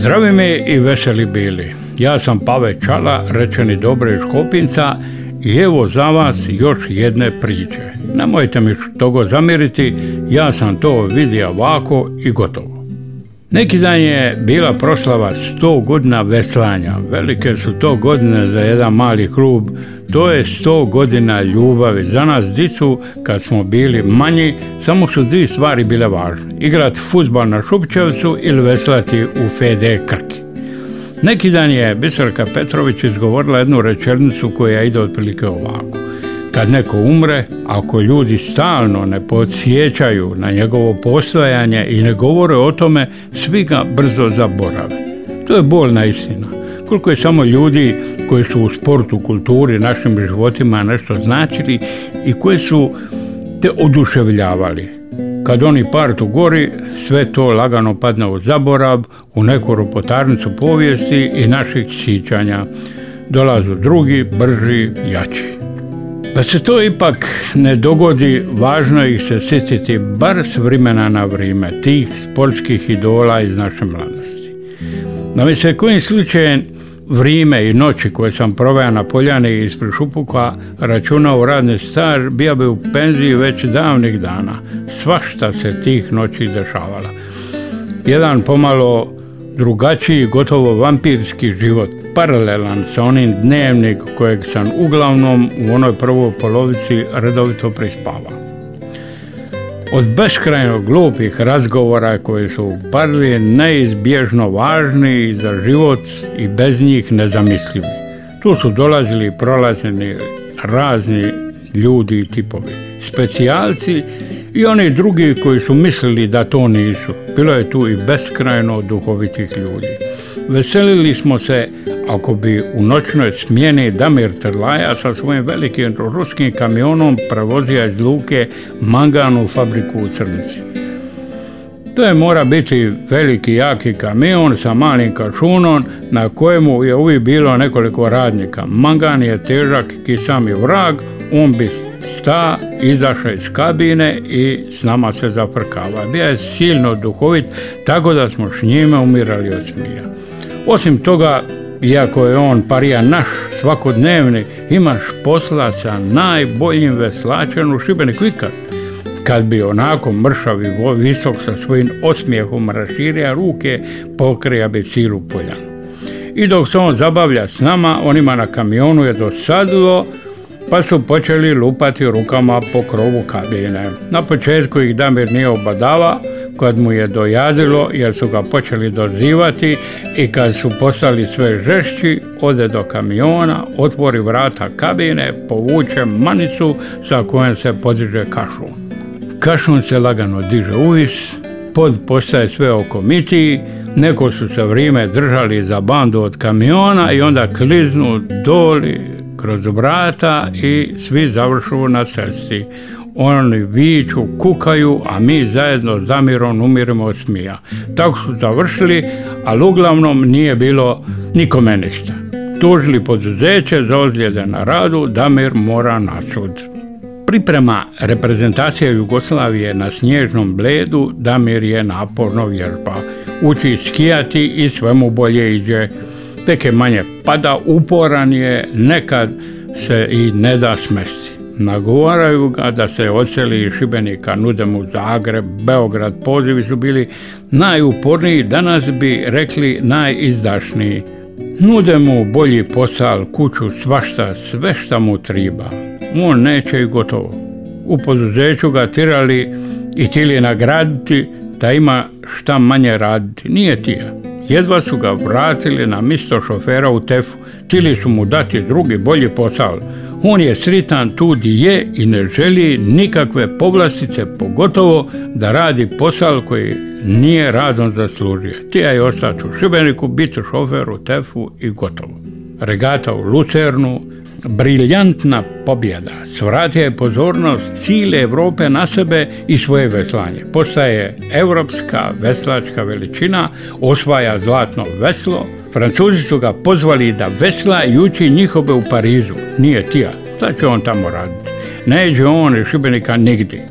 Zdravi mi i veseli bili. Ja sam Pave Čala, rečeni Dobre iz i evo za vas još jedne priče. Nemojte mi što zamjeriti, ja sam to vidio ovako i gotovo. Neki dan je bila proslava 100 godina veslanja. Velike su to godine za jedan mali klub. To je 100 godina ljubavi. Za nas dicu, kad smo bili manji, samo su dvije stvari bile važne. Igrati futbal na Šupčevcu ili veslati u FD Krki. Neki dan je Biserka Petrović izgovorila jednu rečenicu koja ide otprilike ovako kad neko umre, ako ljudi stalno ne podsjećaju na njegovo postojanje i ne govore o tome, svi ga brzo zaborave. To je bolna istina. Koliko je samo ljudi koji su u sportu, kulturi, našim životima nešto značili i koji su te oduševljavali. Kad oni partu gori, sve to lagano padne u zaborav, u neku ropotarnicu povijesti i naših sjećanja. Dolazu drugi, brži, jači. Da se to ipak ne dogodi, važno ih se sjetiti bar s vremena na vrijeme, tih sportskih idola iz naše mladosti. Da mi se kojim slučajem vrijeme i noći koje sam proveo na poljani ispred Šupuka računao radni star, bio bi u penziji već davnih dana. Svašta se tih noći dešavala. Jedan pomalo drugačiji, gotovo vampirski život, paralelan sa onim dnevnik kojeg sam uglavnom u onoj prvoj polovici redovito prispavao. Od beskrajno glupih razgovora koji su parli neizbježno važni za život i bez njih nezamislivi. Tu su dolazili i prolazili razni ljudi i tipovi, specijalci i oni drugi koji su mislili da to nisu. Bilo je tu i beskrajno duhovitih ljudi. Veselili smo se ako bi u noćnoj smjeni Damir Trlaja sa svojim velikim ruskim kamionom prevozio iz luke manganu fabriku u Crnici. To je mora biti veliki jaki kamion sa malim kašunom na kojemu je uvijek bilo nekoliko radnika. Mangan je težak kisami vrag, on bi sta, izašao iz kabine i s nama se zafrkava. Bio je silno duhovit, tako da smo s njime umirali od smija. Osim toga, iako je on parija naš svakodnevni, imaš posla sa najboljim veslačem u Šibeniku ikad. Kad bi onako mršav i visok sa svojim osmijehom raširio ruke, pokrija bi cilu poljanu. I dok se on zabavlja s nama, onima na kamionu je dosadilo pa su počeli lupati rukama po krovu kabine. Na početku ih Damir nije obadava, kad mu je dojadilo jer su ga počeli dozivati i kad su postali sve žešći, ode do kamiona, otvori vrata kabine, povuče manicu sa kojom se podiže kašun. Kašun se lagano diže uvis, pod postaje sve okomitiji, neko su se vrijeme držali za bandu od kamiona i onda kliznu doli kroz vrata i svi završu na cesti. Oni viču, kukaju, a mi zajedno s Damirom umiremo od smija. Tako su završili, ali uglavnom nije bilo nikome ništa. Tužili poduzeće za ozljede na radu, Damir mora na sud. Priprema reprezentacije Jugoslavije na snježnom bledu, Damir je naporno vježba. Uči skijati i sve mu bolje iđe. Tek je manje pada, uporan je, nekad se i ne da smesti. Nagovaraju ga da se odseli iz Šibenika, nude mu Zagreb, Beograd, pozivi su bili najuporniji, danas bi rekli najizdašniji. Nude mu bolji posal, kuću, svašta, sve šta mu triba. On neće i gotovo. U poduzeću ga tirali i tili nagraditi da ima šta manje raditi. Nije tija. Jedva su ga vratili na misto šofera u tefu. Tili su mu dati drugi bolji posao. On je sritan tu di je i ne želi nikakve povlastice, pogotovo da radi posao koji nije radom zaslužio. Tija je ostati u Šibeniku, biti šofer u Tefu i gotovo. Regata u Lucernu, briljantna pobjeda. Svratio je pozornost cijele Europe na sebe i svoje veslanje. Postaje europska veslačka veličina, osvaja zlatno veslo. Francuzi su ga pozvali da vesla i uči njihove u Parizu. Nije tija, šta će on tamo raditi? Neđe on iz Šibenika nigdje.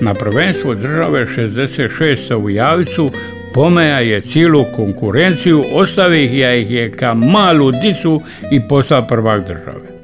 Na prvenstvo države 66. u Javicu Pomeja je cijelu konkurenciju, ostavih ja ih je ka malu dicu i postao prvak države.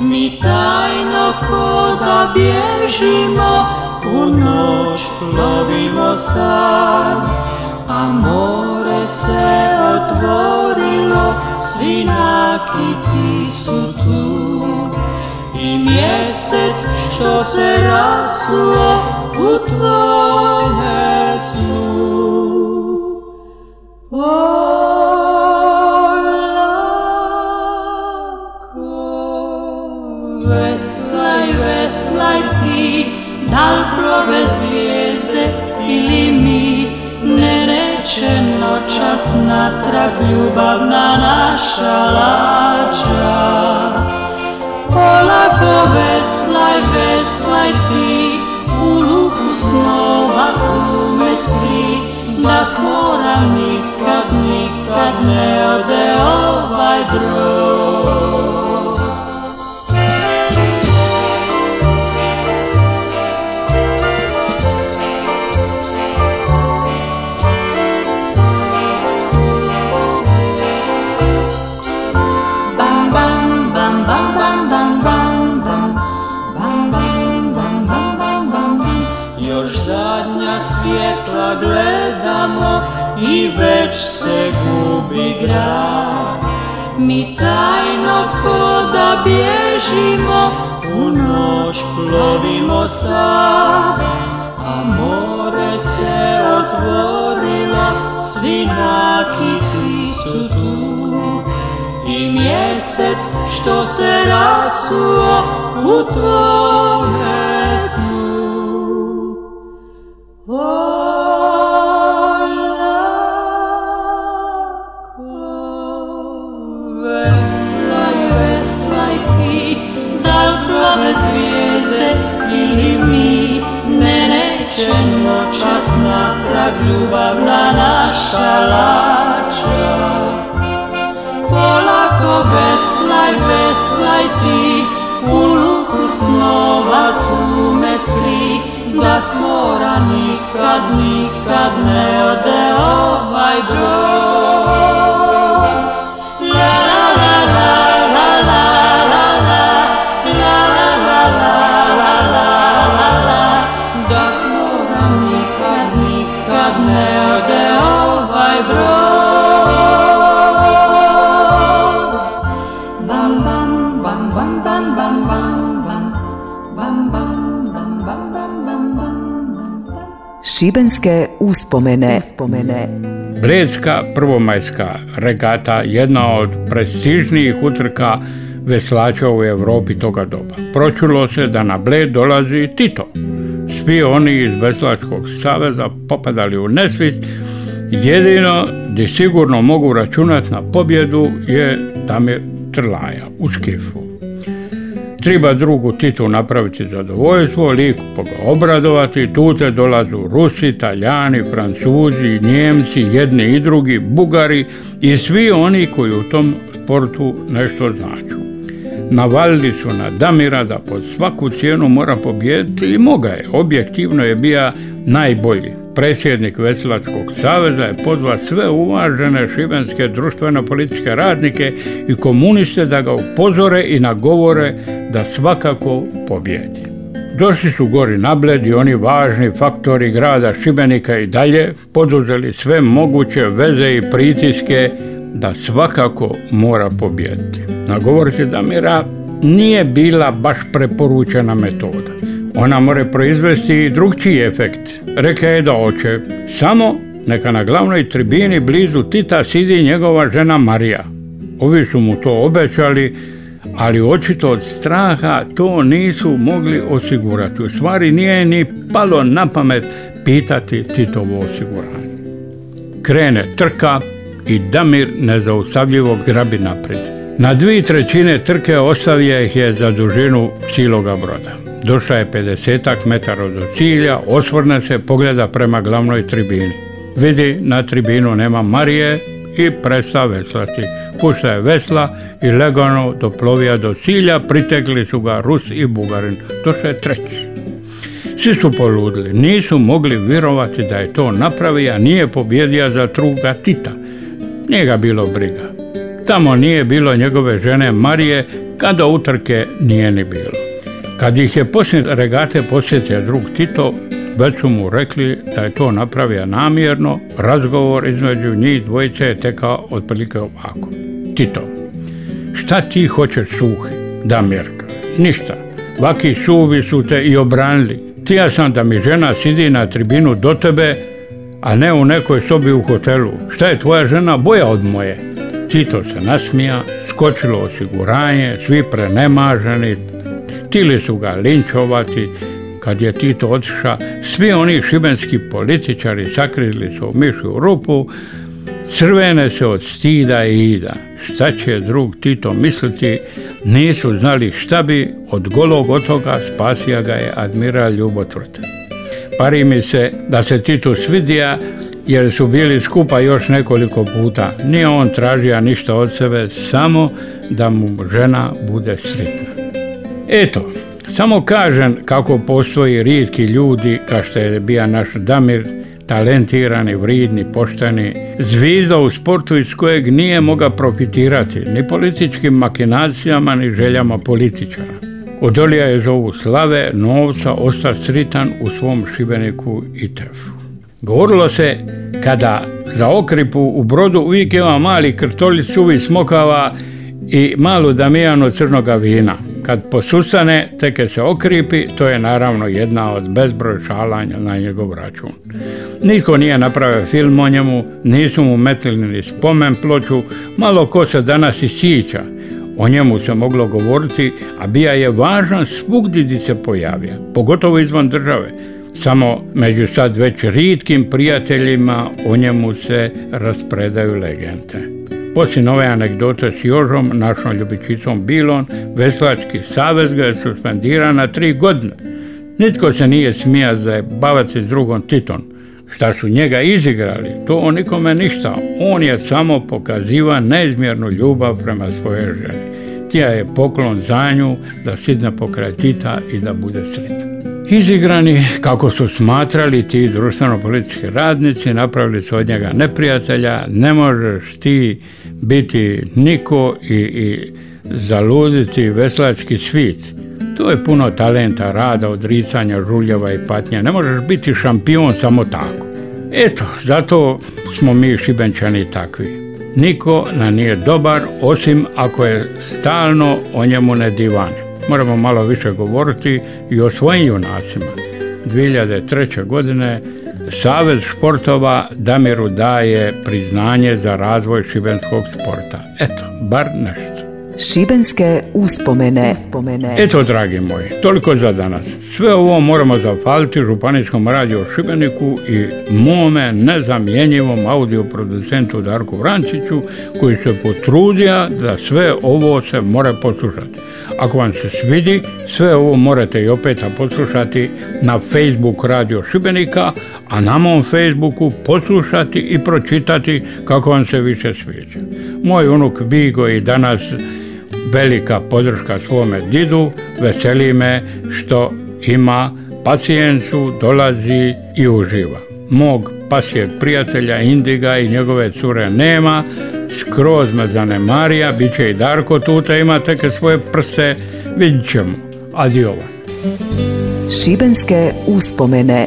Mi tajno ko da bježimo, u noć plovimo sad. A more se otvorilo, svi nakiti su tu. I mjesec što se rasuo u tvome snu. Veslaj, dal prove zvijezde ili mi, ne neće noćas natrag ljubavna naša lađa. Polako veslaj, veslaj ti, u luku snova kume svi, da s mora nikad, nikad ne ode ovaj brod. U noć plovimo sad. A more se otvorilo, svi nakiti su tu. I mjesec što se rasuo u tvome snu. Ljubavna naša lača. Polako veslaj, veslaj ti, u luku snova tu me skri, da mora nikad, nikad ne ode ovaj. Šibenske uspomene. uspomene. Bredska prvomajska regata jedna od prestižnijih utrka veslača u Europi toga doba. Pročulo se da na Bled dolazi Tito. Svi oni iz Veslačkog saveza popadali u nesvist. Jedino gdje sigurno mogu računati na pobjedu je Damir Trlaja u Skifu. Treba drugu Titu napraviti zadovoljstvo, lipo ga obradovati, tu te dolazu Rusi, Italijani, Francuzi, Njemci, jedni i drugi, Bugari i svi oni koji u tom sportu nešto značu. Navalili su na Damira da pod svaku cijenu mora pobijediti i moga je. Objektivno je bio najbolji. Predsjednik Veslačkog saveza je pozvao sve uvažene šibenske društveno-političke radnike i komuniste da ga upozore i nagovore da svakako pobjedi. Došli su gori na Bled i oni važni faktori grada Šibenika i dalje poduzeli sve moguće veze i pritiske da svakako mora pobijediti. Nagovoriti Damira nije bila baš preporučena metoda. Ona more proizvesti i drugčiji efekt. Reka je da oče. Samo neka na glavnoj tribini blizu Tita sidi njegova žena Marija. Ovi su mu to obećali, ali očito od straha to nisu mogli osigurati. U stvari nije ni palo na pamet pitati Titovo osiguranje. Krene trka i Damir nezaustavljivo grabi naprijed. Na dvije trećine trke ostavio ih je za dužinu ciloga broda. Došla je 50 metara do cilja, osvrne se, pogleda prema glavnoj tribini. Vidi, na tribinu nema Marije i presta veslati. Pušta je vesla i legano doplovija do cilja, pritekli su ga Rus i Bugarin. Došao je treći. Svi su poludili, nisu mogli vjerovati da je to napravio, nije pobjedio za truga Tita. Nije ga bilo briga. Tamo nije bilo njegove žene Marije, kada utrke nije ni bilo. Kad ih je poslije regate posjetio drug Tito, već su mu rekli da je to napravio namjerno, razgovor između njih dvojice je tekao otprilike ovako. Tito, šta ti hoćeš suhi? Damjerka, ništa. Vaki suvi su te i obranili. Tija sam da mi žena sidi na tribinu do tebe, a ne u nekoj sobi u hotelu. Šta je tvoja žena boja od moje? Tito se nasmija, skočilo osiguranje, svi prenemaženi, tili su ga linčovati, kad je Tito otiša, svi oni šibenski političari sakrili su mišu u rupu, crvene se od stida i ida. Šta će drug Tito misliti, nisu znali šta bi od golog otoga spasija ga je admiral Ljubotvrt. Pari mi se da se Tito svidija jer su bili skupa još nekoliko puta. Nije on tražio ništa od sebe, samo da mu žena bude sretna. Eto, samo kažem kako postoji rijetki ljudi, kao što je bio naš Damir, talentirani, vridni, pošteni, zvizda u sportu iz kojeg nije moga profitirati ni političkim makinacijama, ni željama političara. Odolija je zovu slave, novca, osta sritan u svom šibeniku i tefu. Govorilo se kada za okripu u brodu uvijek ima mali krtolic suvi smokava i malu damijanu crnoga vina. Kad posustane, teke se okripi, to je naravno jedna od bezbroj šalanja na njegov račun. Niko nije napravio film o njemu, nisu mu metili ni spomen ploču, malo ko se danas i sića. O njemu se moglo govoriti, a bija je važan svugdje gdje se pojavio, pogotovo izvan države. Samo među sad već ritkim prijateljima o njemu se raspredaju legende. Poslije nove anegdote s Jožom, našom ljubičicom Bilon, Veslački savez ga je suspendiran na tri godine. Nitko se nije smija zajebavati s drugom Titon. Šta su njega izigrali, to on nikome ništa. On je samo pokaziva neizmjernu ljubav prema svojoj ženi. Tija je poklon za nju da sidne pokraj Tita i da bude sretna. Izigrani, kako su smatrali ti društveno-politički radnici, napravili su od njega neprijatelja, ne možeš ti biti niko i, i zaluditi veslački svit. To je puno talenta, rada, odricanja, žuljeva i patnja. Ne možeš biti šampion samo tako. Eto, zato smo mi šibenčani takvi. Niko na nije dobar, osim ako je stalno o njemu ne divane moramo malo više govoriti i o svojim junacima. 2003. godine Savez športova Damiru daje priznanje za razvoj šibenskog sporta. Eto, bar nešto. Šibenske uspomene. uspomene. Eto, dragi moji, toliko za danas. Sve ovo moramo zafaliti Županijskom radiju Šibeniku i mome nezamjenjivom audio producentu Darku Vrančiću koji se potrudio da sve ovo se mora poslušati. Ako vam se svidi, sve ovo morate i opet poslušati na Facebook Radio Šibenika, a na mom Facebooku poslušati i pročitati kako vam se više sviđa. Moj unuk Vigo i danas velika podrška svome didu, veseli me što ima pacijencu, dolazi i uživa. Mog pasijeg prijatelja Indiga i njegove cure nema, skroz me zanemarija, bit će i Darko tuta, ima teke svoje prste, vidit ćemo. Adiova. Šibenske uspomene